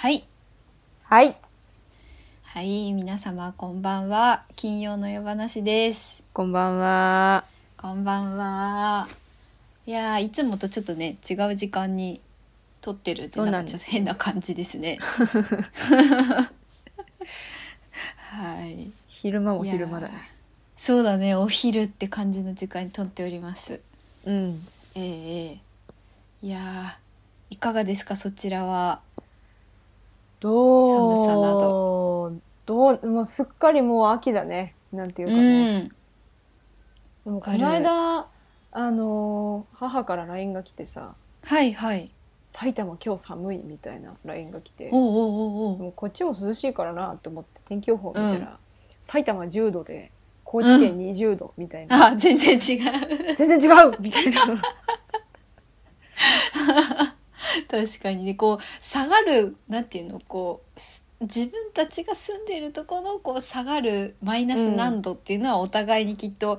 はい。はい。はい、皆様こんばんは。金曜の夜話です。こんばんは。こんばんは。いやーいつもとちょっとね、違う時間に撮ってるんで、そうななんんですかちょっと変な感じですね。はい。昼間も昼間だいやーね。そうだね、お昼って感じの時間に撮っております。うん。ええええいやーいかがですか、そちらは。どう寒さなど。どう、もうすっかりもう秋だね。なんていうかね。ん。でもこの間、あのー、母から LINE が来てさ、はいはい。埼玉今日寒いみたいな LINE が来て。もうこっちも涼しいからなと思って天気予報見たら、うん埼玉10度で、高知県20度みたいな。あ、全然違う。全然違うみたいな。確かにねこう下がるなんていうのこうす自分たちが住んでいるところのこう下がるマイナス何度っていうのはお互いにきっと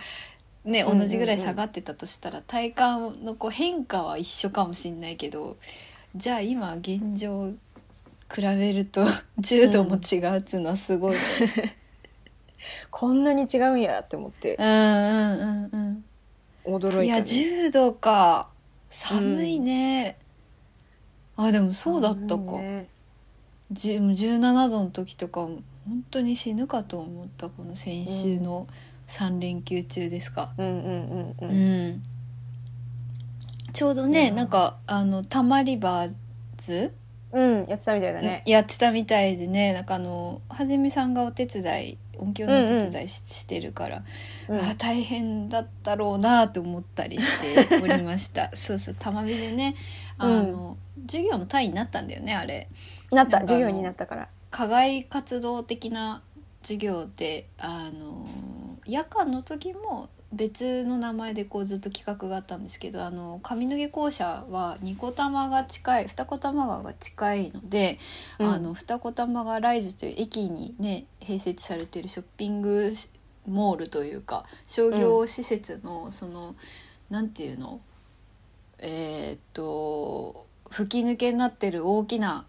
ね、うん同じぐらい下がってたとしたら体感のこう変化は一緒かもしれないけどじゃあ今現状比べると 10度も違うっつうのはすごいね。こんなに違うんやって思ってうんうんうんうん。いや驚いた、ね。10度か寒いね。あでもそうだったか。ね。じ17度の時とか本当に死ぬかと思ったこの先週の3連休中ですか、うんうんうんう。うん。んちょうどね、うんなんかあのたまりバーズ、うん、やってたみたいだね。やってたみたいでねなんかあのはじめさんがお手伝い音響のお手伝いし,、してるから、うん。あ大変だったろうなと思ったりしておりました。そうそうたまびでねあの、授業の単位になったんだよねあれ。なった、授業になったから。課外活動的な授業であの夜間の時も別の名前でこうずっと企画があったんですけどあの上野毛校舎は二子玉が近い二子玉川が近いので、うんあの二子玉川ライズという駅にね併設されているショッピングモールというか商業施設のその、なんていうの？えーっと吹き抜けになってる大きな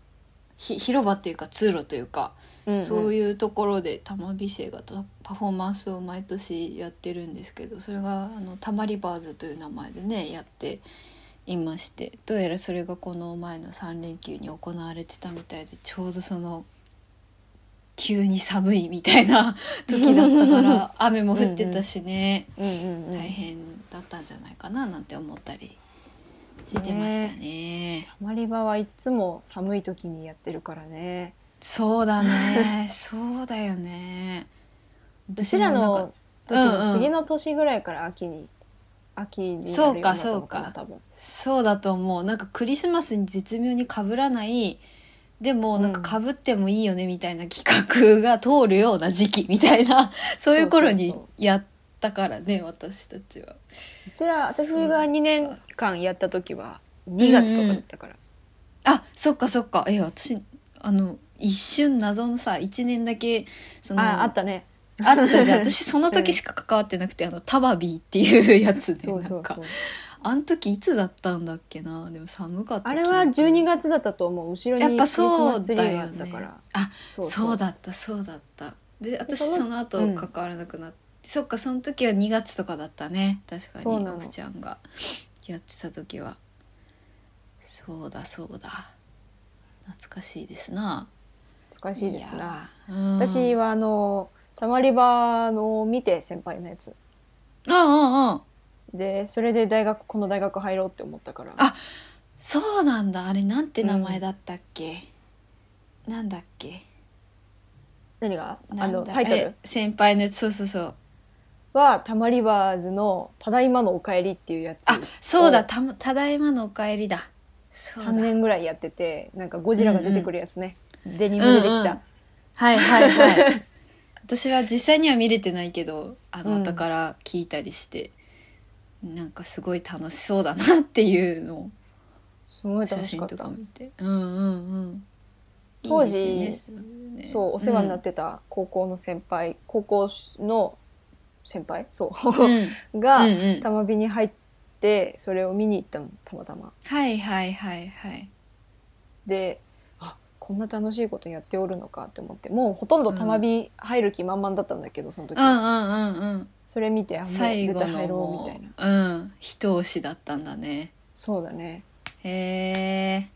ひ広場っていうか通路というか、そういいうところで玉美生がとパフォーマンスを毎年やってるんですけどそれがあのたまりバーズという名前でねやっていましてどうやらそれがこの前の3連休に行われてたみたいでちょうどその急に寒いみたいな 時だったから雨も降ってたしねうんうんうん。大変だったんじゃないかななんて思ったりしてましたね。たまり場はいつも寒い時にやってるからね。そうだね。そうだよね。私もなんのか時の次の年ぐらいから秋に、秋になるようになったのかなそうかそうか。多分。そうだと思う。なんかクリスマスに絶妙に被らないでもなんか被ってもいいよねみたいな企画が通るような時期みたいな。そういう頃にやったからね私たちは。うちら、私が2年間やった時は2月とかだったから。あそっかそっかえ私あの一瞬謎のさ1年だけそのあ、あったね。あったじゃん 私その時しか関わってなくて、あのタバビーっていうやつでそうそうなんかそう。あの時いつだったんだっけな？でも寒かったあれは12月だったと思う。後ろにやっぱクリスマそうスツリーがあだよねったから。あそうそうだったそうだったで私そのその後うん関わらなくなって、そっかその時は2月とかだったね。確かにそうなの。奥ちゃんが。やってた時は。そうだそうだ。懐かしいですな。懐かしいですな。うん。私はあの、たまり場のを見て先輩のやつ。うんうんうん。で、それで大学、この大学入ろうって思ったから。あそうなんだ。あれなんて名前だったっけ、なんだっけ？何が？あの、タイトル？え先輩のやつ。そうそうそうは、たまりバーズの、ただいまのお帰りっていうやつ。あそうだたただいまのお帰りだ。そうだ。3年ぐらいやってて、なんかゴジラが出てくるやつね。デニム出てきうんうん。た。はいはいはい。私は実際には見れてないけどあのうん後から聞いたりして、なんかすごい楽しそうだなっていうのをすごい写真とか。見て。うんうんうん。当時ねね。そう、お世話になってた高校の先輩、高校の先輩？そう。ん、う。が、うんうん。玉美に入って、それを見に行ったの、たまたま。はいはいはいはい。で、あ、こんな楽しいことやっておるのかって思ってもうほとんどたまび入る気満々だったんだけどその時。うんうんうんうん。それ見てあもう最後の絶対入ろうもみたいな。ううん一押しだったんだね。そうだね。へえ。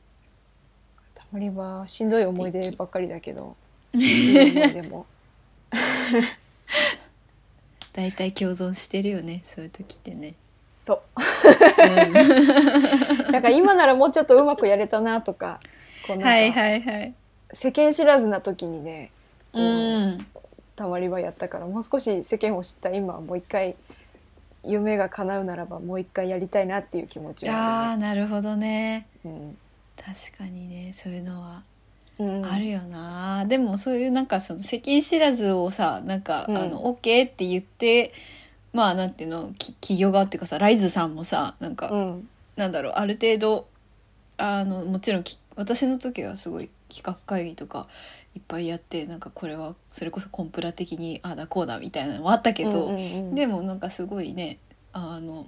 たまり場しんどい思い出ばっかりだけど。いい思い出も大体共存してるよねそういう時ってね、そう。うん。だから今ならもうちょっとうまくやれたなとかこはいはいはい。世間知らずな時にねこううん。たまり場やったからもう少し世間を知った今はもう一回夢が叶うならばもう一回やりたいなっていう気持ちあはああなるほどね。るね。確かにねそういうのはあるよな、でもそういうなんかその世間知らずをさなんか、うん。あの OK って言ってまあなんていうのき企業側っていうかさライズさんもさなんか、うん。なんだろうある程度あのもちろんき私の時はすごい企画会議とかいっぱいやってなんかこれはそれこそコンプラ的にああだこうだみたいなのもあったけど、うんうんうんでもなんかすごいねあの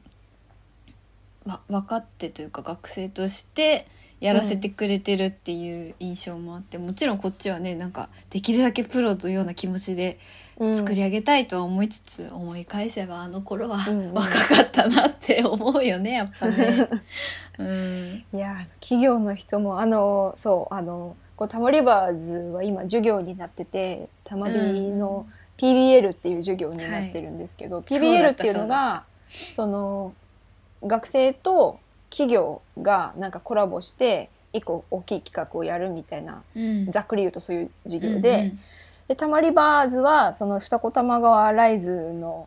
わ分かってというか学生としてやらせてくれてるっていう印象もあって、もちろんこっちはねなんかできるだけプロのような気持ちでうん。作り上げたいとは思いつつ、思い返せばあの頃はうん。うん若かったなって思うよねやっぱね。うん、いや企業の人もあのそうあのこうタモリバーズは今授業になっててたまびの PBL っていう授業になってるんですけど、そうだ PBL っていうのがその学生と企業がなんかコラボして一個大きい企画をやるみたいなうん、ざっくり言うとそういう授業で、うんでたまりバーズはその二子玉川ライズの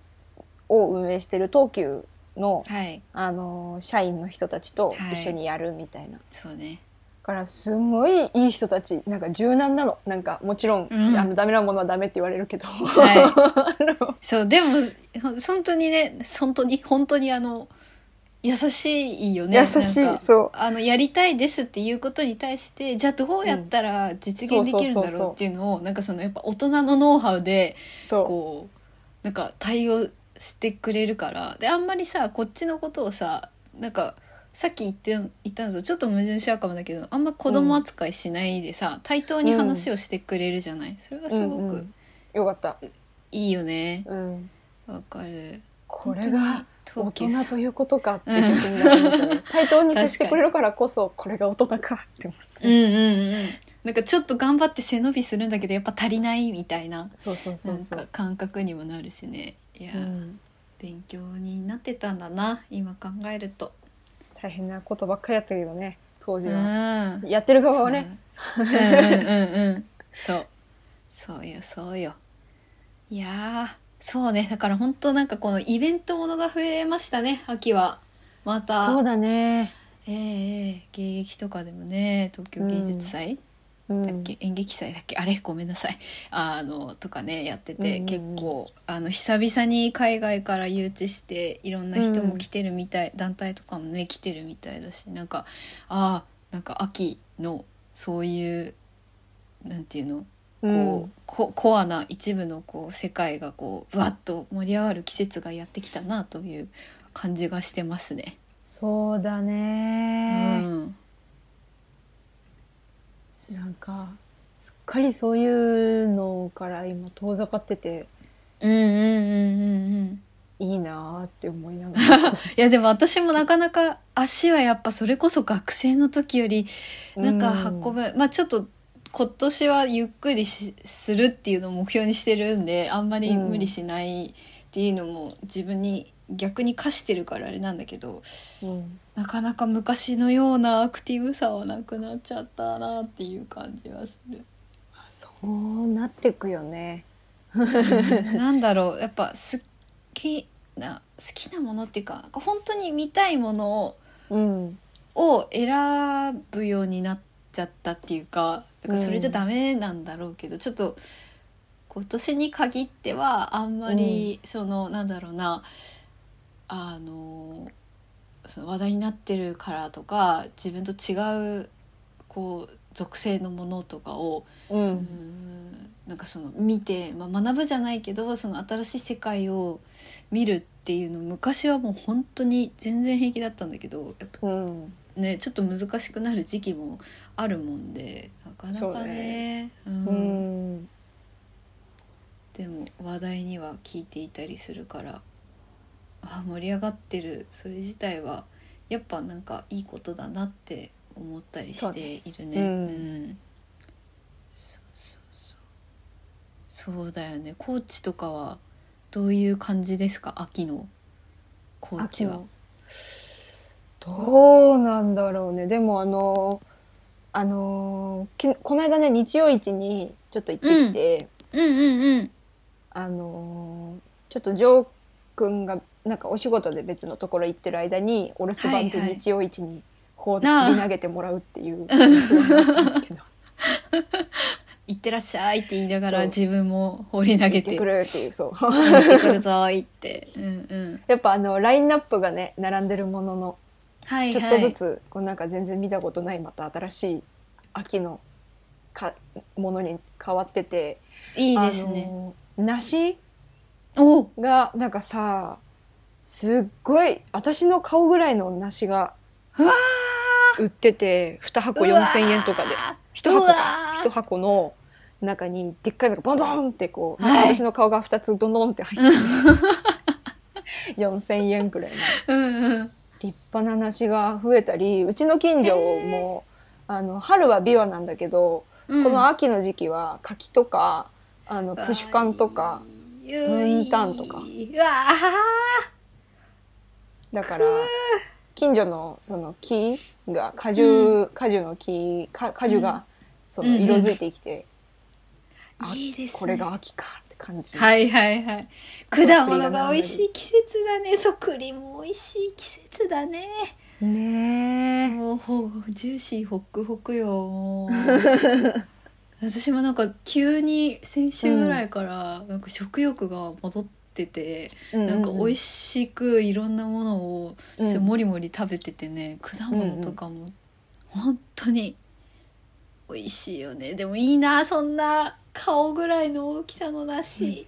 を運営してる東急のはい。あの社員の人たちとはい。一緒にやるみたいな、だそうね。からすごいいい人たちなんか柔軟なの。なんかもちろん、うん。あのダメなものはダメって言われるけど、は あの。そうでも本当にね本当に本当にあの優しいよね優しいそう。あのやりたいですっていうことに対してじゃあどうやったら実現できるんだろうっていうのをなんかそのやっぱ大人のノウハウでこうなんか対応してくれるから。であんまりさこっちのことをさなんかさっき言って言ったのとちょっと矛盾しちゃうかもだけどあんま子供扱いしないでさ、対等に話をしてくれるじゃない、それがすごくうんうん。よかった、いいよね。うん、わかる。これが大人ということかって逆にな思ったね対等に接してくれるからこそこれが大人かって思って、うんうんうん。なんかちょっと頑張って背伸びするんだけどやっぱ足りないみたいな。そうそうそなうんそう。か感覚にもなるしね。いや、うん。勉強になってたんだな今考えると。大変なことばっかりやったけどね当時うは、ん。やってる側はね。そう。うんうんうんうん。そう。そうよそうよ。いやーそうね。だから本当なんかこのイベントものが増えましたね秋は。また。そうだね。ええええ。芸劇とかでもね東京芸術祭、うん。だっけ？演劇祭だっけ？あれ？ごめんなさい。あのとかねやってて、うんうんうん。結構あの久々に海外から誘致していろんな人も来てるみたい、団体とかもね来てるみたいだしなんかああなんか秋のそういうなんていうの？こう、うん。ココアな一部のこう世界がこうぶわっと盛り上がる季節がやってきたなという感じがしてますね。そうだうね、ん、なんかすっかりそういうのから今遠ざかってて。うんうんうんうんうん。いいなーって思いながら。いやでも私もなかなか足はやっぱそれこそ学生の時よりなんか運ぶ、まあちょっと今年はゆっくりしするっていうのを目標にしてるんであんまり無理しないっていうのも自分に逆に課してるからあれなんだけどうん。なかなか昔のようなアクティブさはなくなっちゃったなっていう感じはする。そうなってくよね。なんだろう。やっぱ好きな好きなものっていうか本当に見たいものをうん。を選ぶようになっちゃったっていうかだからそれじゃダメなんだろうけど、ちょっと今年に限ってはあんまり、そのなんだろうなあのその話題になってるからとか自分と違うこう属性のものとかをううんんなんかその見て、まあ、学ぶじゃないけどその新しい世界を見るっていうの昔はもう本当に全然平気だったんだけどやっぱうんねちょっと難しくなる時期もあるもんでなかなかそうね。ううん。んでも話題には聞いていたりするからあ盛り上がってる。それ自体はやっぱなんかいいことだなって思ったりしているね。そうねうん。そうそうだよね。高知とかはどういう感じですか？秋の高知は。どうなんだろうね。でもあのあのきこの間ね日曜市にちょっと行ってきて、うん。うんうんあのちょっとジョー君がなんかお仕事で別のところ行ってる間にお留守番ではいはい。日曜市に放りなあ投げてもらうっていうったんだけど。行ってらっしゃいって言いながらそう。自分も放り投げ行っててくるっていうそう。行ってくるぞーいって。うんうん。やっぱあのラインナップがね並んでるもののはいちょっはい。とずつこうなんか全然見たことないまた新しい秋のかものに変わってていいですね。あの梨お。がなんかさすっごい私の顔ぐらいの梨が売ってて2箱4,000円とかで。1うわ箱か。1箱の中にでっかいのがボンボンってこう、はい。私の顔が2つドンドンって入ってる4,000 円くらいの。うんうん。立派な梨が増えたりうちの近所もあの春はビワなんだけど、うん。この秋の時期は柿とかあのプシュカンとかムンタンとか。だから近所のその木が果樹、果樹の木か果樹うんがそうん。うんの色づいてきて、あいいですね。これが秋か感じ、はいはいはい。果物が美味しい季節だね。そう栗も美味しい季節だね。ねえもうほジューシーホックホクよ。も う私もなんか急に先週ぐらいからなんか食欲が戻ってて。なんか美味しくいろんなものをもりもり食べててね、果物とかも本当に美味しいよねでもいいなそんな顔ぐらいの大きさの梨、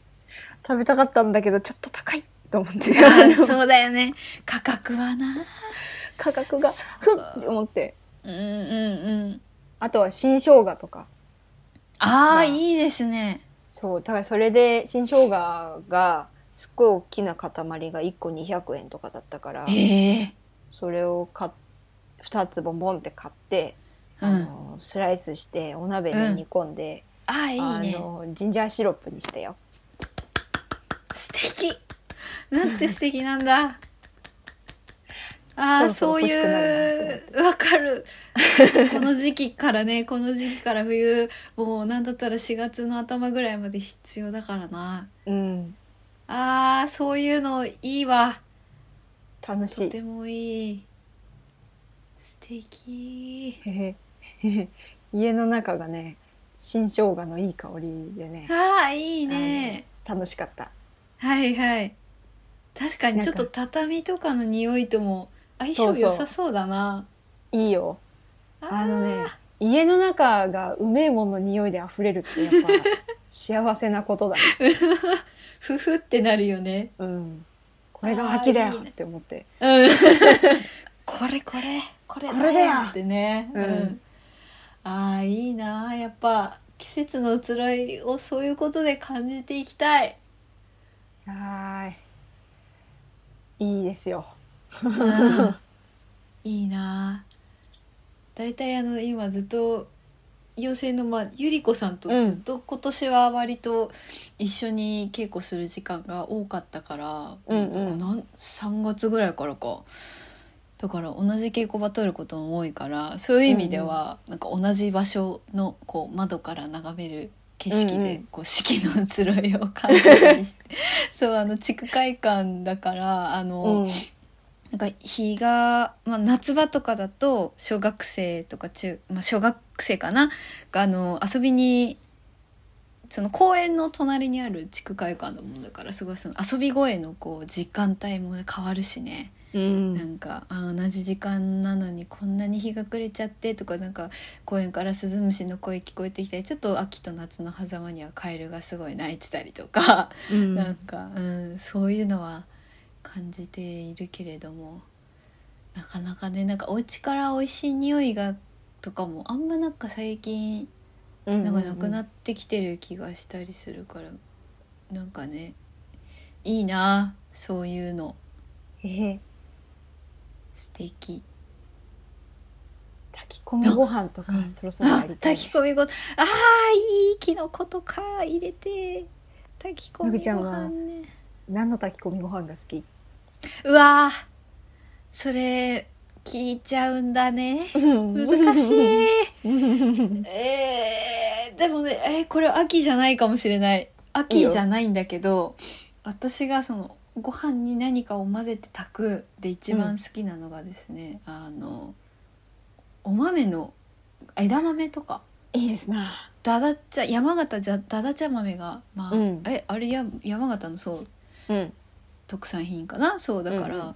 食べたかったんだけどちょっと高いと思って。そうだよね。価格はな。価格がふっって思って。うんうんうん。あとは新生姜とか。あまあ。あいいですね。そうだからそれで新生姜がすっごい大きな塊が1個200円とかだったからそれを買っ2つボンボンって買って、うん。あのスライスしてお鍋に煮込んで、ああいいね。あのジンジャーシロップにしたよ。素敵。なんて素敵なんだ。ああそそういうわかる。この時期からねこの時期から冬もうなんだったら4月の頭ぐらいまで必要だからな。うん、あーそういうのいいわ。楽しい。とてもいい。素敵。家の中がね新生姜のいい香りでね。ああいいね。楽しかった。はいはい。確かにちょっと畳とかの匂いとも相性良さそうだな。いいよ。あのね家の中がうめえもんの匂いで溢れるってやっぱ 幸せなことだ。ね。ふふってなるよね。うん。これが秋だよって思って。うん。これこれこれこれだよってね、うんああいいな。やっぱ季節の移ろいをそういうことで感じていきたい、はーい。いいですよ。うんいいな。だいたいあの今ずっと妖精の、まあ、ゆり子さんとうん。ずっと今年は割と一緒に稽古する時間が多かったから、うんうん。なんかなん3月ぐらいからかだから同じ稽古場取ることも多いからそういう意味では、なんか同じ場所のこう窓から眺める景色で、こう四季の移ろいを感じたりして そうあの地区会館だからあの、うん。なんか日が、まあ、夏場とかだと小学生とか中、まあ、小学生かな？があの遊びにその公園の隣にある地区会館のものだからすごいその遊び声のこう時間帯も変わるしね、うん。なんかあ同じ時間なのにこんなに日が暮れちゃってとかなんか公園からスズムシの声聞こえてきたりちょっと秋と夏の狭間にはカエルがすごい鳴いてたりとか。うん。なんか、うん、そういうのは感じているけれどもなかなかねなんかお家から美味しい匂いがとかもあんまなんか最近うんなんかなくなっってきてる気がしたりするからなんかねいいなそういうの。えー素敵。炊き込みご飯とかうんそろそろやありたい、炊き込みごあーいいきのことか入れて。炊き込みごめぐちゃんは飯ね何の炊き込みご飯が好き？うわー。それ聞いちゃうんだね。難しい。えー、でもねえーこれ秋じゃないかもしれない。秋じゃないんだけど私がそのご飯に何かを混ぜて炊くで一番好きなのがですね、あのお豆の枝豆とか。いいですな。だだっちゃ山形じゃだだちゃ豆がまあ、うん。えあれや山形のそううん。特産品かな？そうだから、うんうん。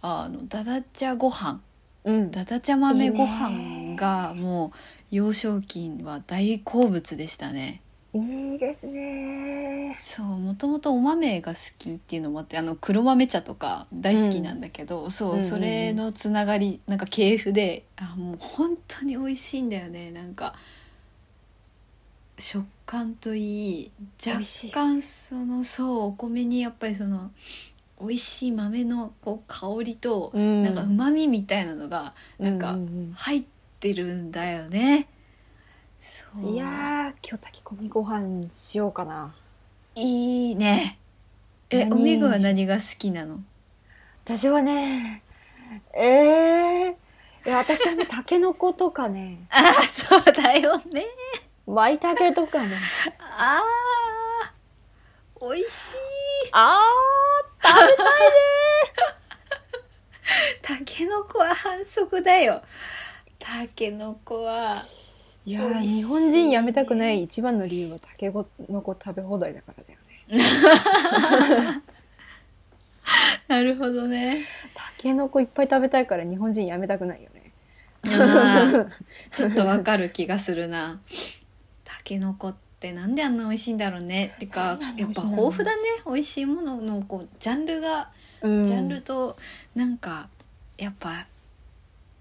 あのだだちゃご飯。うん。だだちゃ豆ご飯がもう幼少期は大好物でしたねいいですね。そうもともとお豆が好きっていうのもあってあの黒豆茶とか大好きなんだけど、そう、うんうんうん。それのつながりなんか系譜であもう本当に美味しいんだよね。なんか食感といい若干そのそうお米にやっぱりその美味しい豆のこう香りと、うん。なんかうまみみたいなのがなんかううん。入ってるんだよね。そううんいやー今日炊き込みご飯しようかないいね。え、何？おみぐは何が好きなの？私はねえー、いや私はねたけのことかねああ、そうだよね。まいたけとかねああ、美味しい。あたけのこは反則だよ。たけのこは。ーいや日本人やめたくない一番の理由はたけのこ食べ放題だからだよねなるほどね。たけのこいっぱい食べたいから日本人やめたくないよねまあちょっとわかる気がするな。たけのこってなんであんな美味しいんだろうね。ってかやっぱ豊富だね。美味しいもののこうジャンルがうんジャンルとなんかやっぱ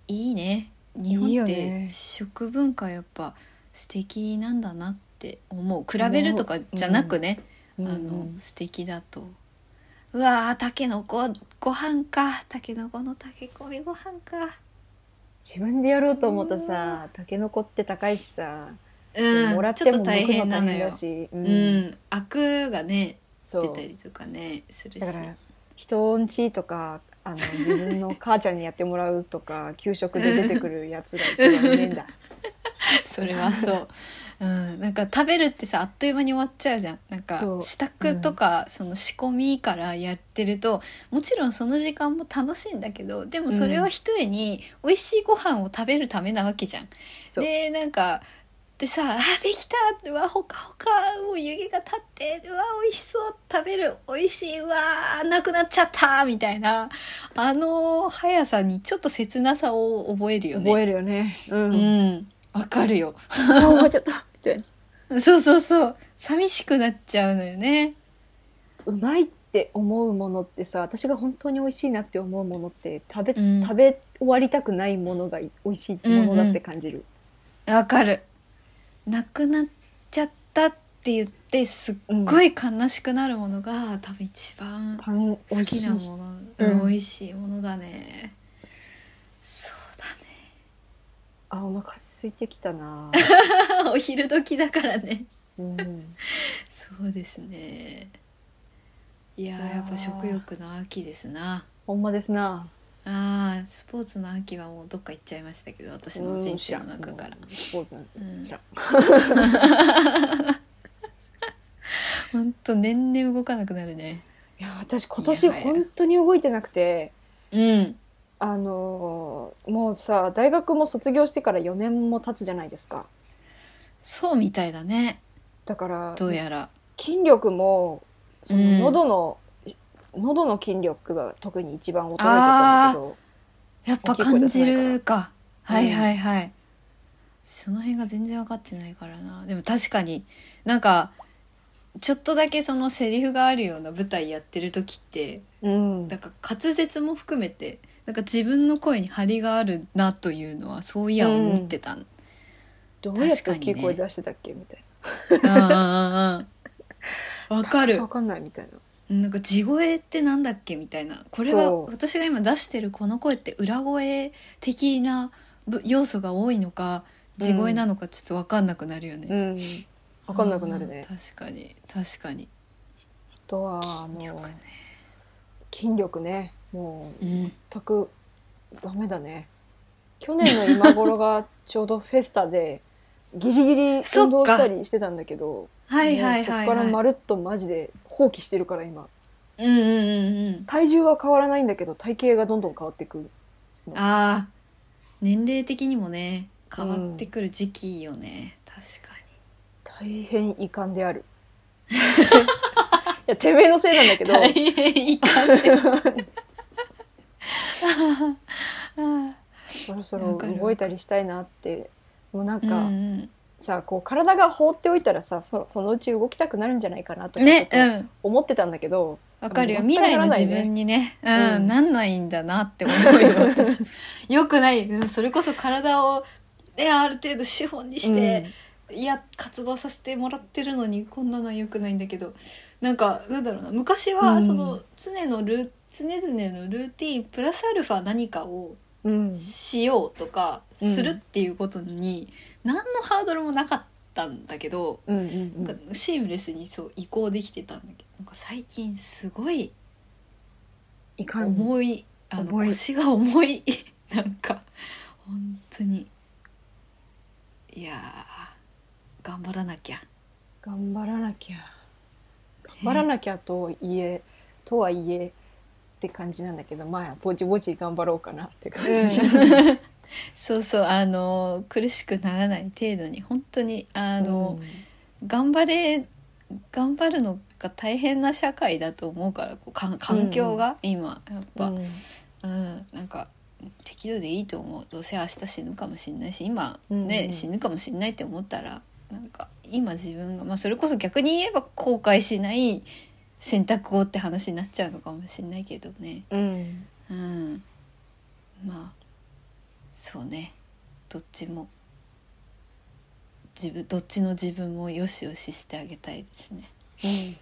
いいね日本ってね食文化やっぱ素敵なんだなって思う。比べるとかじゃなくね、うんあの素敵だと。うわーたけのこご飯か。たけのこの炊き込みご飯か。自分でやろうと思ったさたけのこって高いしさ、うん。もらっちょっと大ても剥く変なのよ。だし、ううん。ん、アクがね出たりとかねするし。だから人んちとかあの自分の母ちゃんにやってもらうとか 給食で出てくるやつが一番うめえんだ。それはそう。うん、なんか食べるってさあっという間に終わっちゃうじゃん。なんか支度とか、その仕込みからやってるともちろんその時間も楽しいんだけどでもそれはひとえに美味しいご飯を食べるためなわけじゃん。そう。でなんかでさ「あできた!」うわほかほか。もう湯気が立って。うわ美味しそう。食べる。美味しい。うわなくなっちゃった。みたいな。あの速さにちょっと切なさを覚えるよね。覚えるよね。うん、うん。わかるよ。あ終わっちゃった。みたいな。そうそうそう。寂しくなっちゃうのよね。うまいって思うものってさ私が本当に美味しいなって思うものって食べ,、うん。食べ終わりたくないものが美味しいものだって感じる、わかるなくなっちゃったって言ってすっごい悲しくなるものが、多分一番好きなもの、ううんん、美味しいものだね。そうあお腹空いてきたな、だ ねお昼時だからね。うん、そうですね。いややっぱ食欲の秋ですな。ほんまですなあースポーツの秋はもうどっか行っちゃいましたけど私の人生の中から。スポーツなんてうん。知らんほんと年々動かなくなるね。いや私今年本当に動いてなくて。うん。あのーもうさ大学も卒業してから4年も経つじゃないですか。そうみたいだね。だからどうやら。筋力もそのうん。喉の、喉の筋力が特に一番衰えちゃったんだけど。やっぱ感じるか。はいはいはい、その辺が全然分かってないからな。でも確かになんかちょっとだけそのセリフがあるような舞台やってる時ってうん。なんか滑舌も含めてなんか自分の声に張りがあるなというのはそういや思ってた、どうやって大きい声出してたっけみたいうんうんうんうんわなかる。わかんないみたいななんか地声ってなんだっけみたいな。これはそう。私が今出してるこの声って裏声的なぶ要素が多いのか地声なのかちょっと分かんなくなるよね、うん。わかんなくなるね。うん確かに。確かに。あとはあの筋力ね。筋力ね。もううん。全くダメだね。去年の今頃がちょうどフェスタでギリギリ運動したりしてたんだけどはいはいはい、もうそっからはい、まるっとマジで放棄してるから今。うんうんうんうん。体重は変わらないんだけど体型がどんどん変わってくああ年齢的にもね変わってくる時期よね、確か大変遺憾である。いやてめえのせいなんだけにど。大変いかんねあそろそろ動いたりしたいなって。もうなんーか、うんうんさこう体が放っておいたらさそそのうち動きたくなるんじゃないかなとかね思ってたんだけど、わかるよ。もう未来の自分にね。うん、うん。なんないんだなって思うよ 私。もよくない、うん、それこそ体を、ね、ある程度資本にして、いや活動させてもらってるのにこんなのはよくないんだけど。なんかなんだろうな。昔うん。はその常のル常々のルーティンプラスアルファ何かをうん。うんしようとかうん。するっていうことに何のハードルもなかったんだけど、うんうんなんかシームレスにそう移行できてたんだけどなんか最近すごいいかん重いあの腰が重い。なんか本当に。いやー頑張らなきゃ。頑張らなきゃ。頑張らなきゃといえ、とはいえって感じなんだけどまあぼちぼち頑張ろうかなって感じ、そうそうあの苦しくならない程度に本当にあの、頑張れ頑張るのが大変な社会だと思うからこうか環境が今やっぱ、うん。うん、なんか適度でいいと思う。どうせ明日死ぬかもしんないし今ね、うんうん。死ぬかもしんないって思ったらなんか今自分が、まあ、それこそ逆に言えば後悔しない選択をって話になっちゃうのかもしんないけどね。うん。うん。まあそうね。どっちも。自分どっちの自分もよしよししてあげたいですね。うん。はい。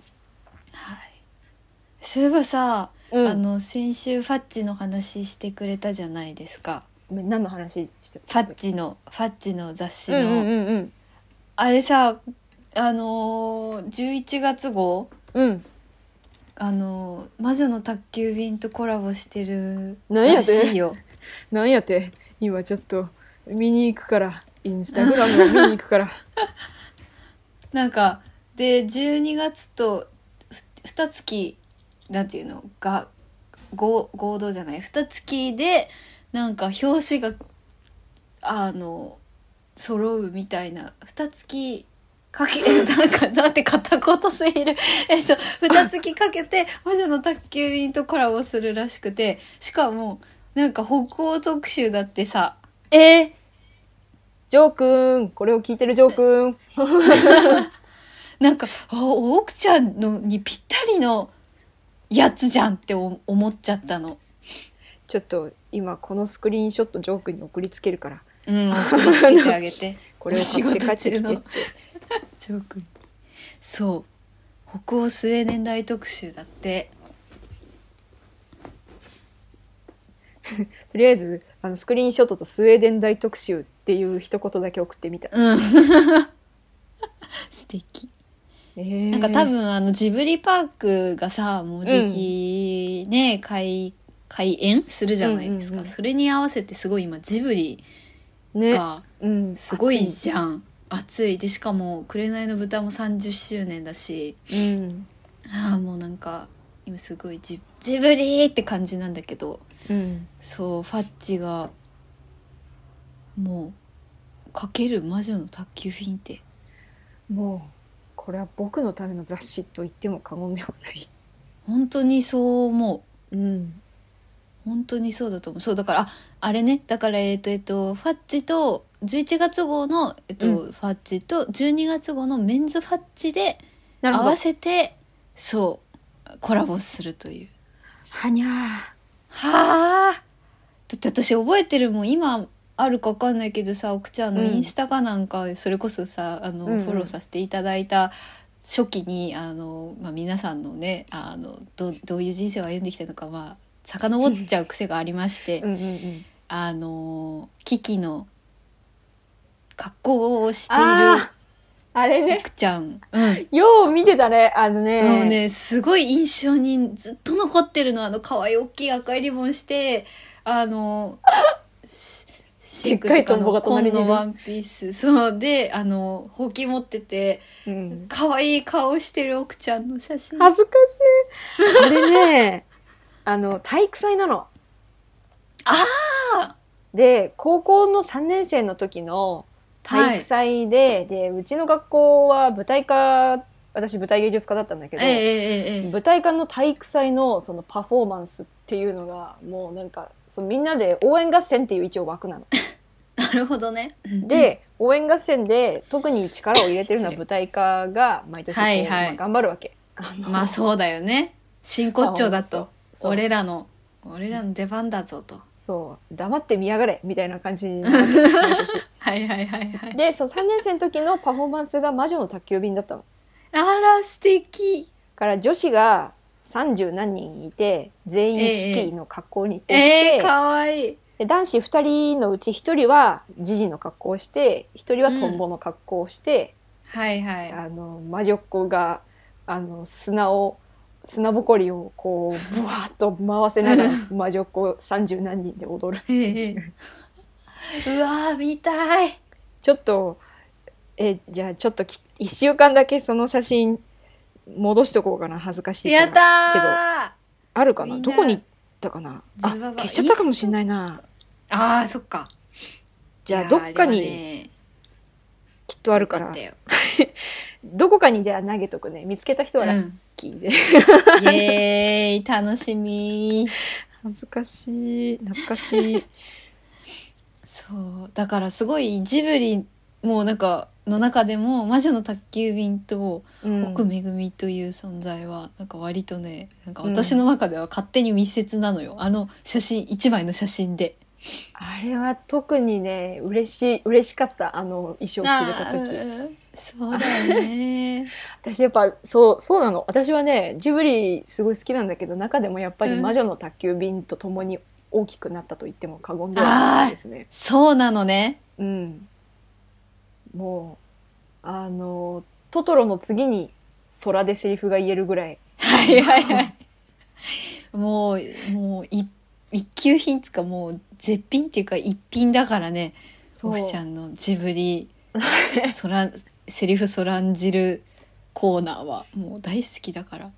そういえばさうん。あの先週ファッチの話してくれたじゃないですか。何の話してファッチのファッチの雑誌の、うんうんうんうん。あれさあのー、11月号？うん。あのー魔女の宅急便とコラボしてるらしいよ。なんやって？今ちょっと見に行くからインスタグラムを見に行くから。なんかで12月とふ二月なんていうの？が合合同じゃない？二月でなんか表紙があの揃うみたいな。二月かけ なんかなんて片言すぎる。えっと二月かけて魔女の宅急便とコラボするらしくて。しかもなんか北欧特集だってさ。えー、ジョーくんこれを聞いてるジョーくん なんかあ奥ちゃんのにぴったりのやつじゃんってお思っちゃったの。ちょっと今このスクリーンショットジョーくんに送りつけるから。うん、送りつけてあげて。これを買って帰ってきて。お仕事中のジョー君。そう。北欧スウェーデン大特集だって とりあえずあのスクリーンショットとスウェーデン大特集っていう一言だけ送ってみた、うん。素敵。えー。なんか多分あのジブリパークがさもうじきね、開開園するじゃないですか、うんうんうん。それに合わせてすごい今ジブリね、がうん、すごい熱じゃん。熱い。でしかも「紅の豚」も30周年だし。うん。ああもうなんか今すごいジジブリって感じなんだけどうん。そうファッチがもうかける魔女の宅急便って。もうこれは僕のための雑誌と言っても過言ではない。本当にそう思う。うん。本当にそうだと思う。そうだからああれね。だからえっ、とえっ、とファッチと11月号の、えっとうファッチと12月号のメンズファッチで合わせてそうコラボするという。はにゃーはあ。だって私覚えてるもん。今あるかわかんないけどさ奥ちゃんのうん。インスタかなんか、それこそさあの、うんうん。フォローさせていただいた初期にあの、まあ、皆さんのねあのどどういう人生を歩んできたのかまあ遡っちゃう癖がありまして、あのキキの格好をしていあるーあれね。奥ちゃん。うん。よう見てたねあのね。もうねすごい印象にずっと残ってるのはあの可愛い大きい赤いリボンしてあの シシンクっていうかの紺のワンピース。そうであのほうき持っててうん。可愛い顔してる奥ちゃんの写真。恥ずかしい。あれね あの体育祭なの。あで高校の3年生の時の体育祭で,、でうちの学校は舞台科私舞台芸術科だったんだけど、ええええええ。舞台科の体育祭のそのパフォーマンスっていうのがもうなんかそのみんなで応援合戦っていう一応枠なの。なるほどね。で応援合戦で特に力を入れてるのは舞台科が毎年こう、はいはい。まあ頑張るわけ。まあそうだよね。真骨頂だと。俺らの俺らの出番だぞとそう黙って見やがれみたいな感じになって はいはいはいはい。でそう3年生の時のパフォーマンスが魔女の宅急便だったの。あら素敵。から女子が30何人いて全員キキの格好にして、ええかわいい。で男子2人のうち1人はジジの格好をして1人はトンボの格好をして、はいはい。あの魔女っ子があの砂を砂ぼこりをこうブワーッと回せながら魔女っ子30何人で踊る。ええ。うわー見たい。ちょっとえじゃあちょっとき1週間だけその写真戻しとこうかな。恥ずかしいやったー。あるかな？どこに行ったかな？あ消しちゃったかもしれないな。あーそっか。じゃあどっかにきっとあるから。どこかにじゃあ投げとくね。見つけた人はうんキーで、イエーイ楽しみ。恥ずかしい。懐かしい。そう。だからすごいジブリもうなんかの中でも「魔女の宅急便」とうん奥めぐみという存在はなんか割とねなんか私の中では勝手に密接なのよ、あの写真一枚の写真で。あれは特にね嬉しい嬉しかった。あの衣装着れたあ時ーそうだよね。私やっぱそうそうなの。私はねジブリすごい好きなんだけど中でもやっぱり「うん。魔女の宅急便」と共に大きくなったと言っても過言ではないですね。そうなのね。うん、もうあのトトロの次に空でセリフが言えるぐらい。はいはいはい。もうもう一一級品っつうかもう絶品っていうか一品だからね。オフちゃんのジブリ。そらセリフそらんじるコーナーはもう大好きだから。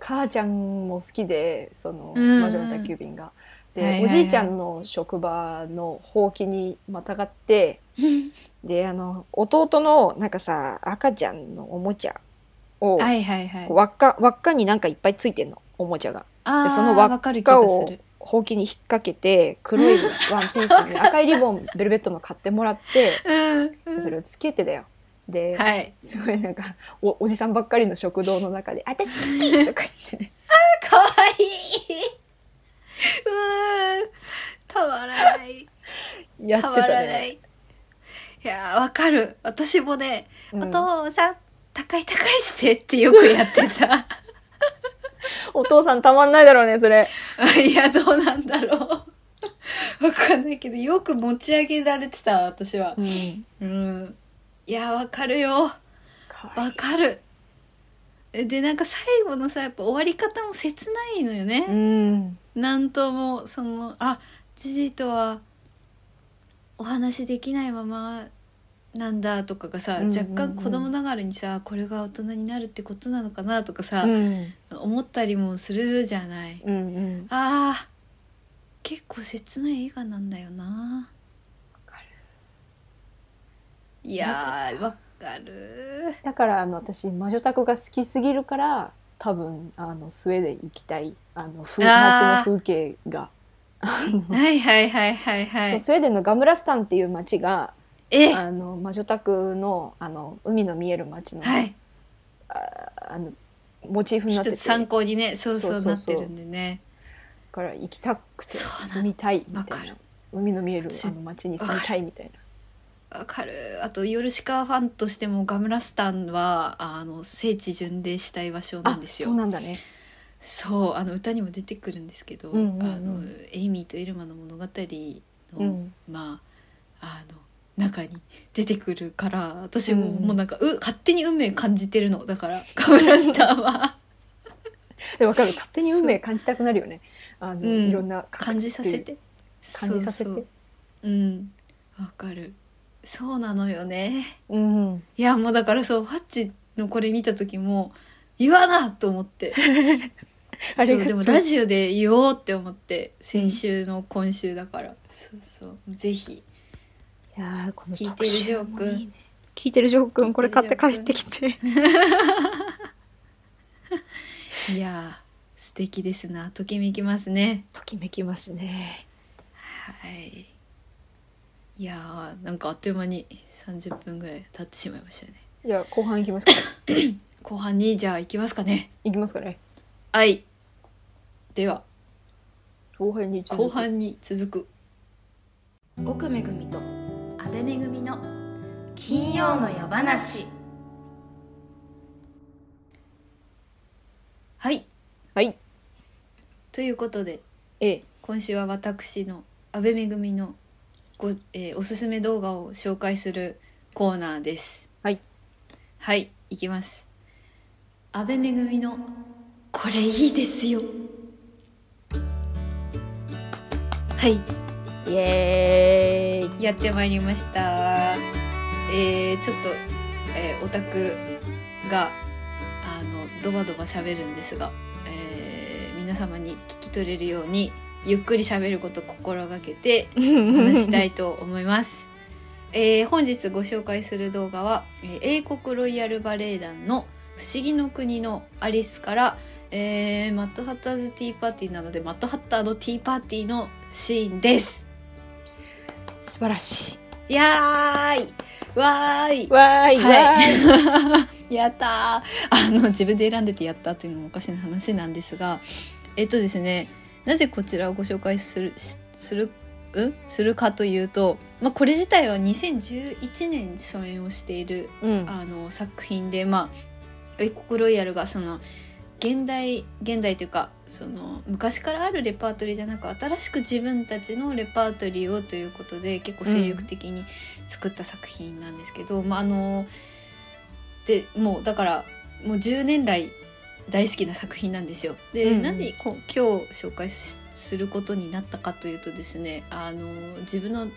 母ちゃんも好きでそのうん。魔女の宅急便が。で、はいはいはい。おじいちゃんの職場のほうきにまたがって であの弟のなんかさ赤ちゃんのおもちゃを、はいはいはい。輪っか輪っかになんかいっぱいついてんのおもちゃが。でその輪わかる気っかをがするほうきに引っ掛けて黒いワンピースに 赤いリボンベルベットの買ってもらってうんそれをつけてだよ。で、はいすごいなんかおおじさんばっかりの食堂の中で「私好き!」とか言って。かわいいうーんたまらないやってたたまらなね。いいやーわかる私もね、うんお父さん高い高いしてってよくやってた お父さんたまんないだろうねそれ。いやどうなんだろう。わかんないけどよく持ち上げられてた私は。うん。うん。いやわかるよ。かわかる。でなんか最後のさやっぱ終わり方も切ないのよね、いうん。なんともそのあジジとはお話できないままなんだとかがさ、うんうんうん若干子供ながらにさこれが大人になるってことなのかなとかさ、うん。思ったりもするじゃない。うんうん。あー結構切ない映画なんだよな。いやーわかるだからあの私魔女宅が好きすぎるから多分あのスウェーデン行きたいあの風街の風景が。はいはいはいはいはいスウェーデンのガムラスタンっていう町がえあの魔女宅のあの海の見える町の,、はい。あのモチーフになってて。一つ参考にねそうそうそうそうそう。なってるんでね。から行きたくてそうなの。住みたいみたいな。る。海の見える私あの街に住みたいみたいな。わかる。あとヨルシカファンとしてもガムラスタンはあの聖地巡礼したい場所なんですよ。そうなんだね。そうあの歌にも出てくるんですけど、うんうんうん。あのエイミーとエルマの物語の、うん。まああの中に出てくるから私も、うん。もうなんかう勝手に運命感じてるの。だからカムラスターは。でわかる。勝手に運命感じたくなるよね。あの、うん。いろんな感じさせて。感じさせて。そうん。わかる。そうなのよね。うん。いやもうだからそうファッチのこれ見た時も言わなと思って。そうでもラジオで言おうって思って。先週の今週だから、そうそう。ぜひいやーこの聞いてるジョー君。聞いてるジョー君これ買って帰ってきて。いやー素敵ですな。ときめきますね。ときめきますね。はい。いやーなんかあっという間に30分ぐらい経ってしまいましたね。じゃあ後半いきますか 後半にじゃあ行きますかね。いきますかね。はい。では。後半に続く。後半に続く。奥めぐみと阿部めぐみの金曜の夜話。はい。はい。ということで A 今週は私の阿部めぐみのご、えーおすすめ動画を紹介するコーナーです。はい。はいいきます。阿部めぐみのこれいいですよ。はい。イエーイやってまいりましたえー、ちょっと、えーオタクがあのドバドバ喋るんですが、えー皆様に聞き取れるようにゆっくり喋ることを心がけて話したいと思います。えー本日ご紹介する動画は、えー英国ロイヤルバレエ団の「不思議の国のアリス」から、えーマットハッターズティーパーティーなのでマットハッターのティーパーティーのシーンです。素晴らしい。いやーい。わーい。わーい、わーい。やったー。あの自分で選んでてやったっていうのもおかしな話なんですがえっとですねなぜこちらをご紹介するしするうん？するかというと、まあ、これ自体は2011年初演をしているうん。あの作品でまあ英国ロイヤルがその現代現代というかその昔からあるレパートリーじゃなく新しく自分たちのレパートリーをということで結構精力的に作った作品なんですけど、まああのでもうだからもう10年来大好きな作品なんですよ。で、うんうんなんでこう今日紹介しすることになったかというとですねあの自分の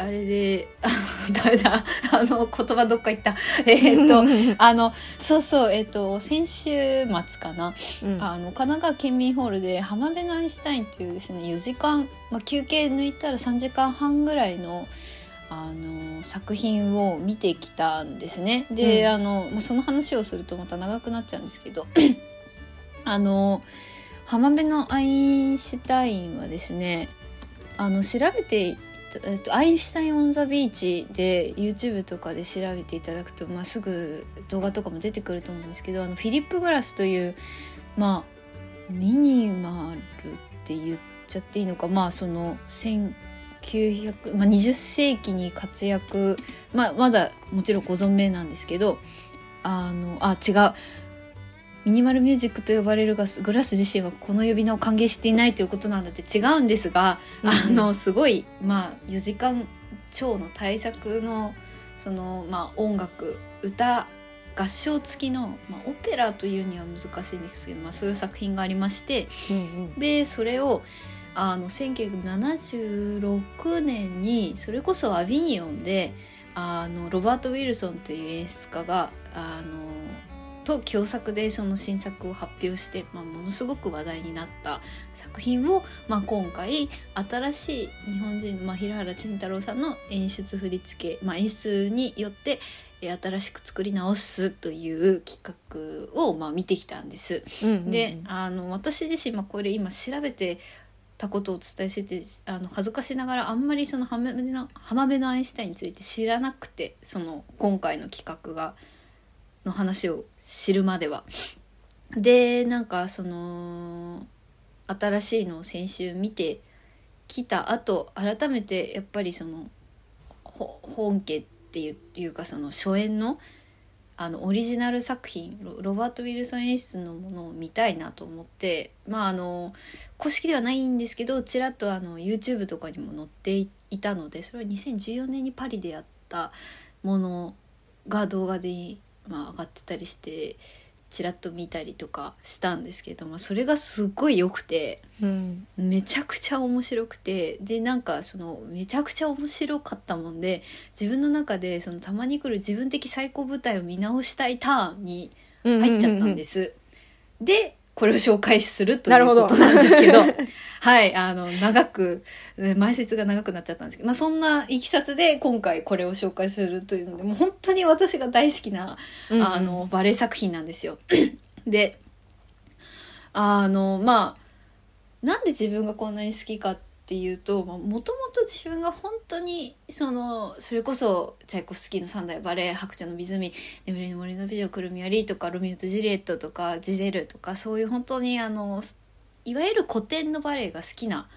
あれであダメだ。あの言葉どっか行った。えーっとあのそうそうえーっと先週末かな。うん。あの神奈川県民ホールで浜辺のアインシュタインっていうですね4時間、まあ、休憩抜いたら3時間半ぐらいのあの作品を見てきたんですね。で、うん。あのまあ、その話をするとまた長くなっちゃうんですけど あの浜辺のアインシュタインはですねあの調べていたえっと、アインシュタイン・オン・ザ・ビーチで YouTube とかで調べていただくと、まあ、すぐ動画とかも出てくると思うんですけどあのフィリップ・グラスというまあミニマルって言っちゃっていいのかまあその1900、まあ、20世紀に活躍、まあ、まだもちろんご存命なんですけどあのあ違うミニマルミュージックと呼ばれるがグラス自身はこの呼び名を歓迎していないということなんだって違うんですが、あのすごいまあ4時間超の大作のそのまあ音楽歌合唱付きの、まあ、オペラというには難しいんですけど、まあ、そういう作品がありましてうんでそれをあの1976年にそれこそアビニオンであのロバート・ウィルソンという演出家があのと共作でその新作を発表して、まあ、ものすごく話題になった作品を、まあ、今回新しい日本人の、まあ、平原慎太郎さんの演出振り付け、まあ、演出によってえー新しく作り直すという企画を、まあ、見てきたんです。うんうんであの私自身、まあ、これ今調べてたことをお伝えしててあの恥ずかしながらあんまりその浜辺の浜辺のアインシュタインについて知らなくてその今回の企画がの話を知るまでは。でなんかその新しいのを先週見て来た後改めてやっぱりその本家っていうかその初演のあのオリジナル作品ロロバート・ウィルソン演出のものを見たいなと思ってまああの公式ではないんですけどちらっとあの YouTube とかにも載っていたのでそれは2014年にパリでやったものが動画で、まあ、上がってたりしてちらっと見たりとかしたんですけど、まあ、それがすっごい良くてうん。めちゃくちゃ面白くてでなんかそのめちゃくちゃ面白かったもんで自分の中でそのたまに来る自分的最高舞台を見直したいターンに入っちゃったんです。でこれを紹介するということなんですけどはいあの長くえ前説が長くなっちゃったんですけど、まあ、そんないきさつで今回これを紹介するというのでもう本当に私が大好きなうんあのバレエ作品なんですよ。であのまあなんで自分がこんなに好きかっていうともともと自分が本当にそのそれこそチャイコフスキーの三大バレエ「白茶の湖」「眠りの森の美女くるみ割り」とか「ロミオとジュリエット」とか「ジゼル」とかそういう本当にあのいわゆる古典のバレエが好きな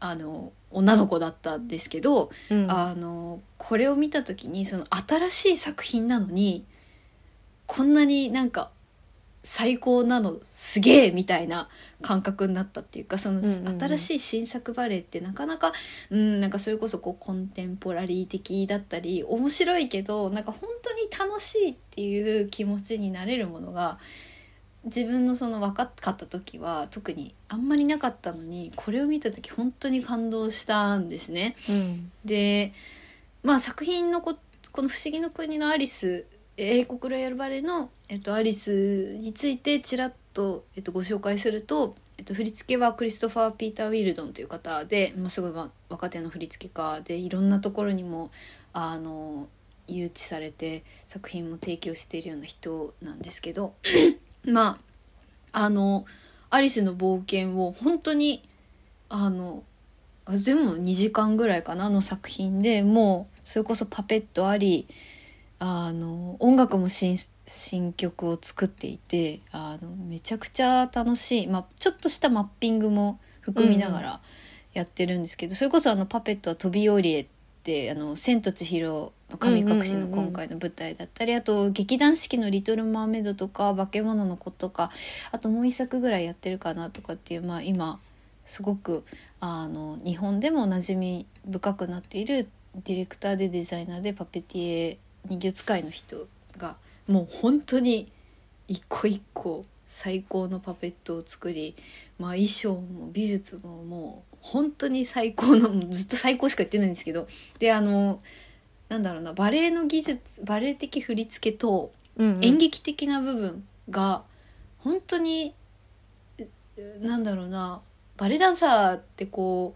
あの女の子だったんですけど、うん。あのこれを見た時にその新しい作品なのにこんなになんか最高なのすげえみたいな感覚になったっていうかそのうんうんうん。新しい新作バレエってなかなかうんなんかそれこそこうコンテンポラリー的だったり面白いけどなんか本当に楽しいっていう気持ちになれるものが自分のその若かった時は特にあんまりなかったのにこれを見た時本当に感動したんですね。うんでまあ作品のここの「不思議の国のアリス」英国ロイヤルバレエの、えっと、アリスについてちらっと、えっと、ご紹介すると、えっと、振り付けはクリストファー・ピーター・ウィルドンという方で、まあ、すごいわ若手の振り付け家でいろんなところにもあの誘致されて作品も提供しているような人なんですけどまああのアリスの冒険を本当にあのあでも2時間ぐらいかなあの作品でもうそれこそパペットありあの音楽も新新曲を作っていてあのめちゃくちゃ楽しい、まあ、ちょっとしたマッピングも含みながらやってるんですけど、それこそあのパペットは飛び降りえって「あの千と千尋の神隠し」の今回の舞台だったり、あと劇団四季の「リトル・マーメイド」とか「化け物の子」とかあともう一作ぐらいやってるかなとかっていうまあ今すごくあの日本でも馴染み深くなっているディレクターでデザイナーでパペティエ人形使いの人がもう本当に一個一個最高のパペットを作り、まあ、衣装も美術ももう本当に最高の ずっと最高しか言ってないんですけど。であのなんだろうなバレエの技術バレエ的振り付けと演劇的な部分が本当にうなんだろうなバレエダンサーってこ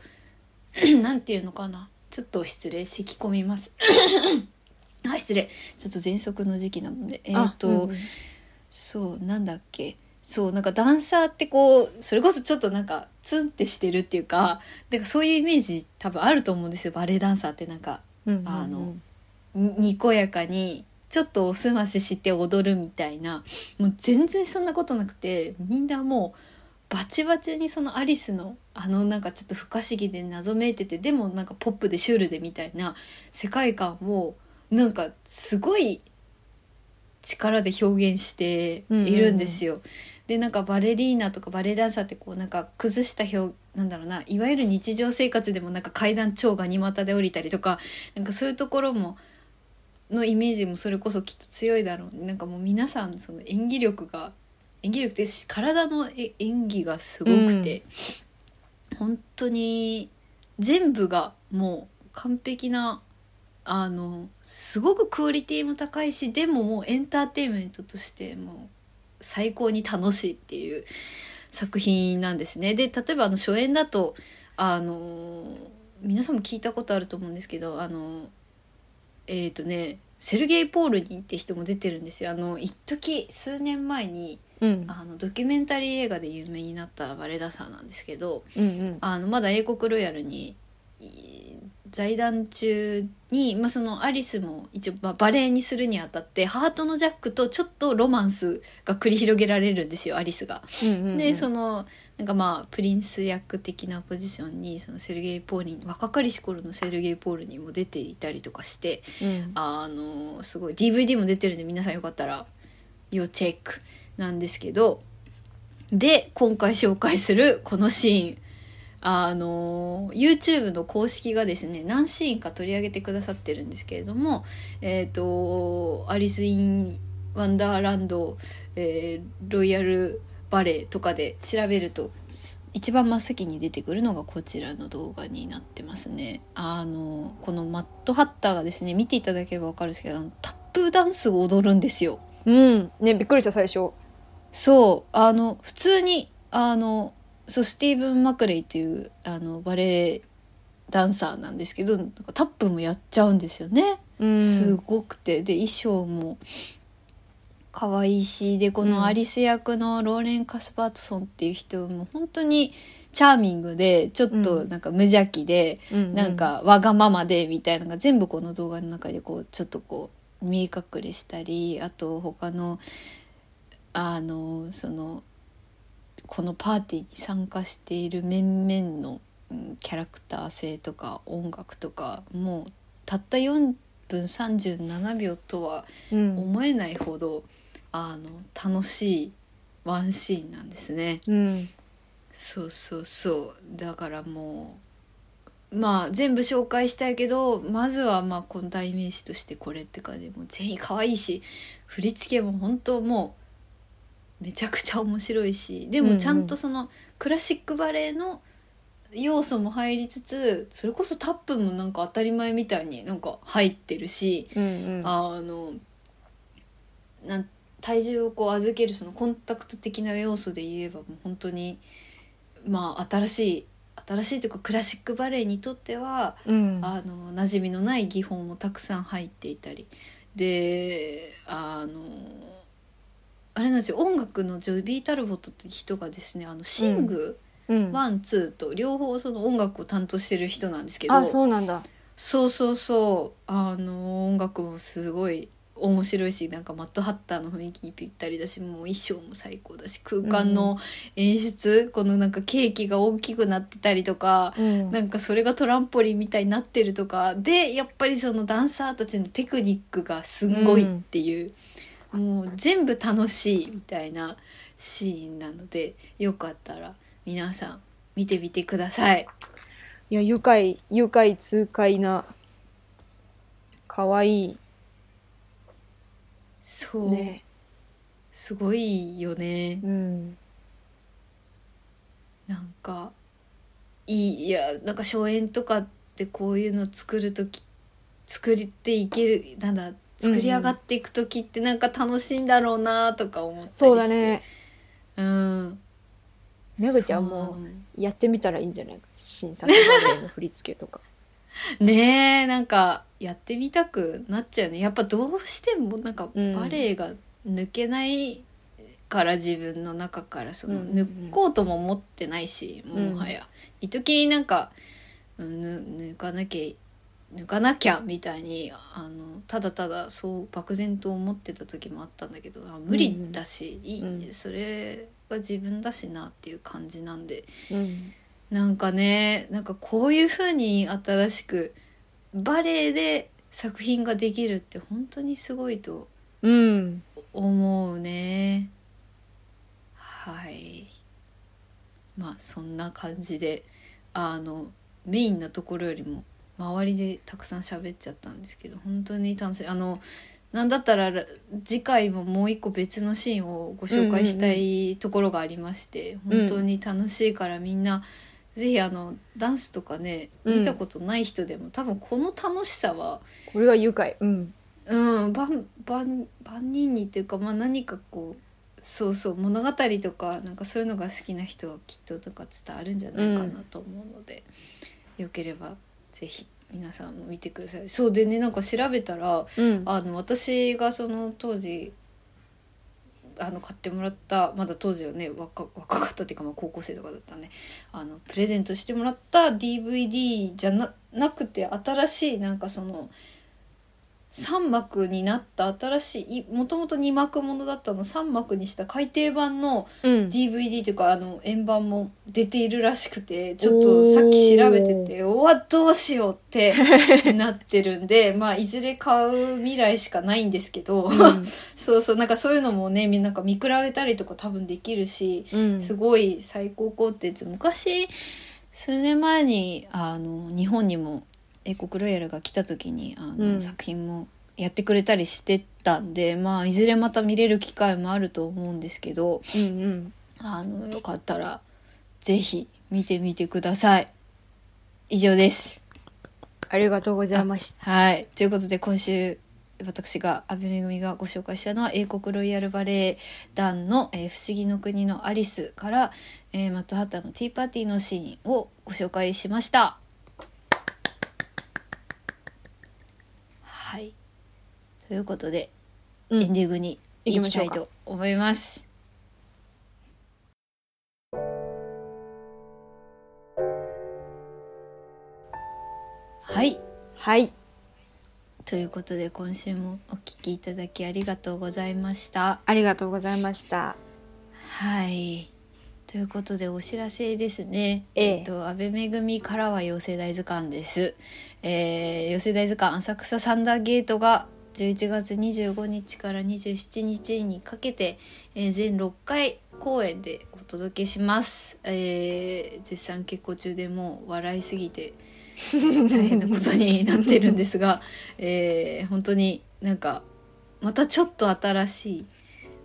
う なんていうのかな。ちょっと失礼咳込みます。あ失礼。ちょっと喘息の時期なので。えっ、と、あうんうん。そうなんだっけ。そうなんかダンサーってこうそれこそちょっとなんかツンってしてるっていうかなんかそういうイメージ多分あると思うんですよ。バレエダンサーってなんかうんうんあのににこやかにちょっとおすましして踊るみたいな。もう全然そんなことなくてみんなもうバチバチにそのアリスのあのなんかちょっと不可思議で謎めいててでもなんかポップでシュールでみたいな世界観をなんかすごい力で表現しているんですよ。でなんかバレリーナとかバレエダンサーってこうなんか崩した表なんだろうないわゆる日常生活でもなんか階段超ガニ股で降りたりとかなんかそういうところものイメージもそれこそきっと強いだろう。ねなんかもう皆さんその演技力が演技力ってし体のえ演技がすごくて、本当に全部がもう完璧なあのすごくクオリティも高いしでももうエンターテインメントとしてもう最高に楽しいっていう作品なんですね。で例えばあの初演だとあの皆さんも聞いたことあると思うんですけどあのえっ、とねセルゲイ・ポールニンって人も出てるんですよ。あの一時数年前にうんあのドキュメンタリー映画で有名になったバレエダンサーなんですけどうんうんあのまだ英国ロイヤルにい在団中に、まあ、そのアリスも一応、まあ、バレエにするにあたってハートのジャックとちょっとロマンスが繰り広げられるんですよアリスが。うんうんうん。でそのなんかまあプリンス役的なポジションにそのセルゲイ・ポーリン若かりし頃のセルゲイ・ポールにも出ていたりとかしてうん。あのすごい DVD も出てるんで皆さんよかったら要チェックなんですけどで今回紹介するこのシーンあの YouTube の公式がですね何シーンか取り上げてくださってるんですけれどもえっ、と「アリス・イン・ワンダーランド」えーロイヤルバレエ」とかで調べると一番真っ先に出てくるのがこちらの動画になってますね。あのこのマットハッターがですね見ていただければ分かるんですけどタップダンスを踊るんですよ。うんねびっくりした最初そうあの普通にあのそうスティーブン・マクレイっていうあのバレエダンサーなんですけどタップもやっちゃうんですよね。うん。すごくて。で衣装も可愛いしでこうん。のアリス役のローレン・カスバートソンっていう人も本当にチャーミングでちょっとなんか無邪気で、うん。なんかわがままでみたいなのが全部この動画の中でこうちょっとこう見え隠れしたりあと他のあのそのこのパーティーに参加している面々の、うんキャラクター性とか音楽とかもうたった4分37秒とはうん。思えないほど、あの楽しいワンシーンなんですね。うん。そうそうそう。だからもうまあ全部紹介したいけどまずはまあこの代名詞としてこれって感じもう全員可愛いし振り付けも本当もうめちゃくちゃ面白いしでもちゃんとそのクラシックバレエの要素も入りつつそれこそタップもなんか当たり前みたいになんか入ってるし、うんうん。あのなん体重をこう預けるそのコンタクト的な要素で言えばもう本当にまあ新しい新しいというかクラシックバレエにとってはうん。あの馴染みのない技法もたくさん入っていたり。であのあれなんですよ。音楽のジョビー・タルボットって人がですねあのシング、うん。ワンツーと両方その音楽を担当してる人なんですけどあそうなんだ。そうそうそう。あの音楽もすごい面白いしなんかマットハッターの雰囲気にぴったりだしもう衣装も最高だし空間の演出、このなんかケーキが大きくなってたりとか、うん。なんかそれがトランポリンみたいになってるとかでやっぱりそのダンサーたちのテクニックがすんごいっていう、もう全部楽しいみたいなシーンなのでよかったら皆さん見てみてください。いや愉快愉快痛快な可愛い。そう、ね。すごいよね。うん。なんかいいいやなんか初演とかってこういうの作る時作っていけるなんだ作り上がっていく時ってなんか楽しいんだろうなとか思ったりして。そうだね。うん。めぐちゃんもやってみたらいいんじゃない？新作バレエの振り付けとか。ねえなんかやってみたくなっちゃうね。やっぱどうしてもなんかうん。バレエが抜けないから自分の中からそのうんうんうん。抜こうとも思ってないし、もうもはや一時なんか、うん、ぬ抜かなきゃ抜かなきゃみたいにあのただただそう漠然と思ってた時もあったんだけどあ無理だし、いいうん。それが自分だしなっていう感じなんで。うん。なんかねなんかこういう風に新しくバレエで作品ができるって本当にすごいとうん思うね。はい。まあそんな感じであのメインなところよりも周りでたくさん喋っちゃったんですけど本当に楽しい。あのなんだったら次回ももう一個別のシーンをご紹介したいところがありまして、うん。本当に楽しいからみんなぜひあのダンスとかねうん。見たことない人でも、多分この楽しさはこれは愉快。うん。うん万万万人にっていうか、まあ、何かこうそうそう物語とかなんかそういうのが好きな人はきっとなんか伝わるんじゃないかなと思うので、よければぜひ皆さんも見てください。そうでねなんか調べたらうんあの私がその当時あの買ってもらったまだ当時はね若若かったっていうかまあ高校生とかだったねあのプレゼントしてもらった DVD じゃななくて新しいなんかその3幕になった新しいもともと2幕ものだったの3幕にした改訂版のうん。DVD というかあの円盤も出ているらしくてちょっとさっき調べててうわどうしようって なってるんでまあいずれ買う未来しかないんですけど、そうそうなんかそういうのもねみなんか見比べたりとか多分できるしうん。すごい最高コンテンツ昔数年前にあの日本にも英国ロイヤルが来た時にあの、うん作品もやってくれたりしてたんでまあいずれまた見れる機会もあると思うんですけどうんうんあのよかったらぜひ見てみてください。以上です。ありがとうございましたはい。ということで今週私が阿部めぐみがご紹介したのは英国ロイヤルバレエ団の、えー不思議の国のアリス」から、えーマットハッターのティーパーティーのシーンをご紹介しました。はい。ということで、うんエンディングに行きたいと思います。はい。はいということで今週もお聞きいただきありがとうございました。ありがとうございましたはい。ということでお知らせですね。ええっと安倍めぐみからは妖精大図鑑です。えー、妖精大図鑑浅草サンダーゲートが11月25日から27日にかけて、えー全6回公演でお届けします。えー絶賛結構中でもう笑いすぎて大変なことになってるんですが、えー本当になんかまたちょっと新しい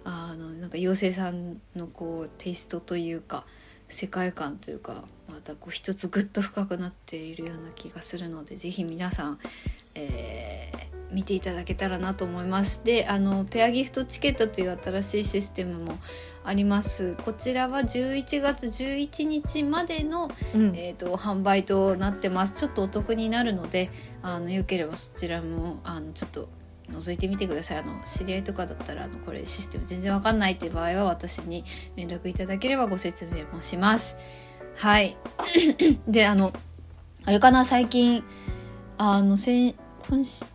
あのなんか妖精さんのこうテイストというか世界観というかまたこう一つぐっと深くなっているような気がするのでぜひ皆さん、えー見ていただけたらなと思います。であのペアギフトチケットという新しいシステムもあります。こちらは11月11日までのうん。えー、と販売となってます。ちょっとお得になるのであのよければそちらもあのちょっと覗いてみてください。あの知り合いとかだったらあのこれシステム全然わかんないっていう場合は私に連絡いただければご説明もします。はい。であのあれかな？最近あの先今週い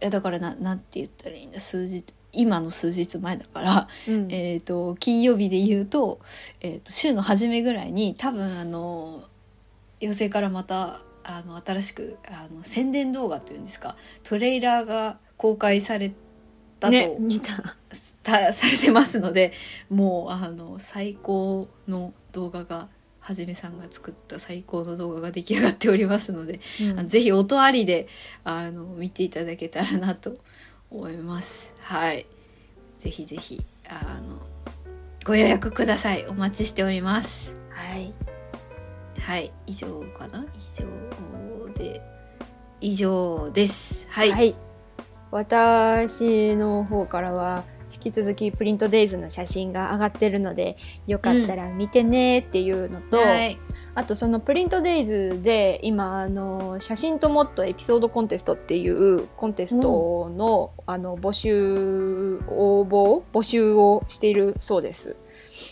やだからななんて言ったらいいんだ数日今の数日前だからうん。えー、と金曜日で言うと,、えー、と週の初めぐらいに多分あの妖精からまたあの新しくあの宣伝動画というんですかトレーラーが公開されたと、ね見た。たされてますのでもうあの最高の動画がはじめさんが作った最高の動画が出来上がっておりますのであのぜひ音ありであの見ていただけたらなと思います。はい。ぜひぜひあのご予約ください。お待ちしております。はいはい。以上かな？以上で以上です。はい。はい、私の方からは引き続きプリントデイズの写真が上がってるのでよかったら見てねっていうのと、はい。あとそのプリントデイズで今あの写真ともっとエピソードコンテストっていうコンテストの,、あの募集応募募集をしているそうです。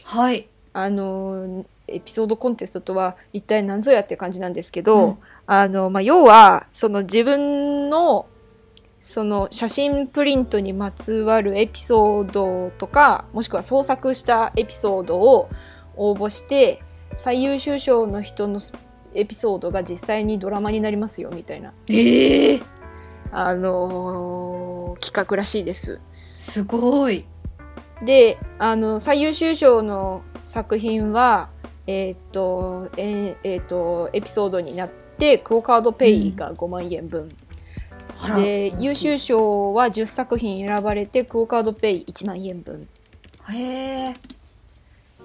はい。あのエピソードコンテストとは一体何ぞやって感じなんですけど、うんあのまあ、要はその自分のその写真プリントにまつわるエピソードとかもしくは創作したエピソードを応募して最優秀賞の人のエピソードが実際にドラマになりますよみたいな、ええー、あのー企画らしいです。すごい。であの最優秀賞の作品はえーっとえーえーっとエピソードになってクオ・カードペイが5万円分、あらで優秀賞は10作品選ばれてクオ・カードペイ1万円分。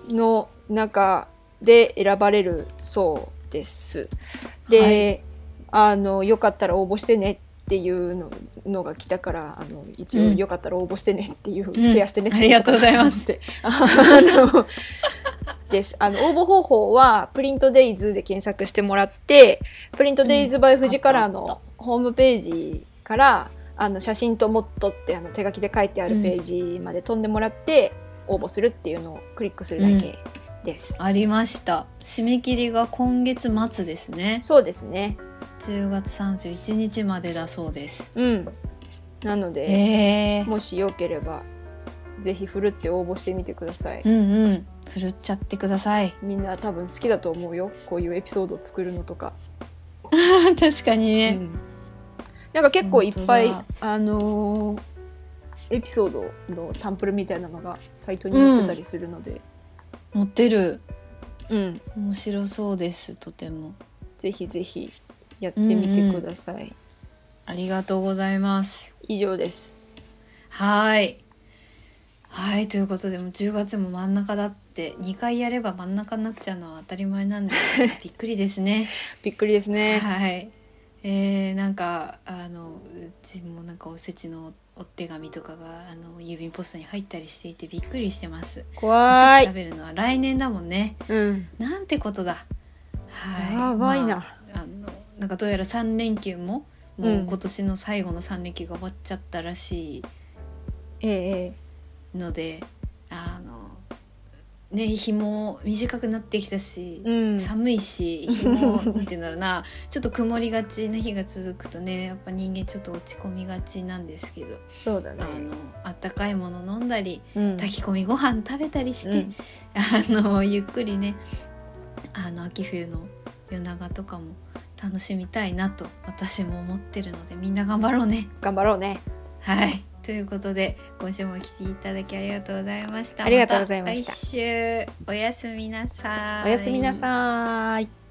の中で選ばれるそうです。で、あのよかったら応募してねっていうののが来たからあの一応うんよかったら応募してねっていう、ん。シェアしてねってありがとうございます。あのです。あの応募方法はプリントデイズで検索してもらってプリントデイズ by 富士カラーのホームページからあの写真ともっとってあの手書きで書いてあるページまで飛んでもらって応募するっていうのをクリックするだけです。ありました。締め切りが今月末ですね。そうですね。10月31日までだそうです。うん。なのでもしよければぜひふるって応募してみてください、うんうんふるっちゃってくださいみんな多分好きだと思うよこういうエピソードを作るのとか、確かにね、うんなんか結構いっぱい本あのーエピソードのサンプルみたいなのがサイトに載ってたりするので、持ってる。うん。面白そうですとても。ぜひぜひやってみてください、ありがとうございます。以上です。はい。はいということでもう10月も真ん中だって。2回やれば真ん中になっちゃうのは当たり前なんですけど びっくりですね。びっくりですね。はい。えー、なんかあのうちもなんかおせちのお手紙とかがあの郵便ポストに入ったりしていてびっくりしてます。お怖い食べるのは来年だもんね。うん。なんてことだ。はい。やばいな。まあ、あのなんかどうやら3連休ももううん今年の最後の3連休が終わっちゃったらしい。のであのね日も短くなってきたしえ、うん。寒いし日も なんて言うんだろうな。ちょっと曇りがちな日が続くとねやっぱ人間ちょっと落ち込みがちなんですけど、そうだね。あのあったかいもの飲んだりうん。炊き込みご飯食べたりして、うん。あのゆっくりねあの秋冬の夜長とかも楽しみたいなと私も思ってるのでみんな頑張ろうね。頑張ろうね。はいということで今週も来ていただきありがとうございました。ありがとうございましたた来週おやすみなさい。おやすみなさーい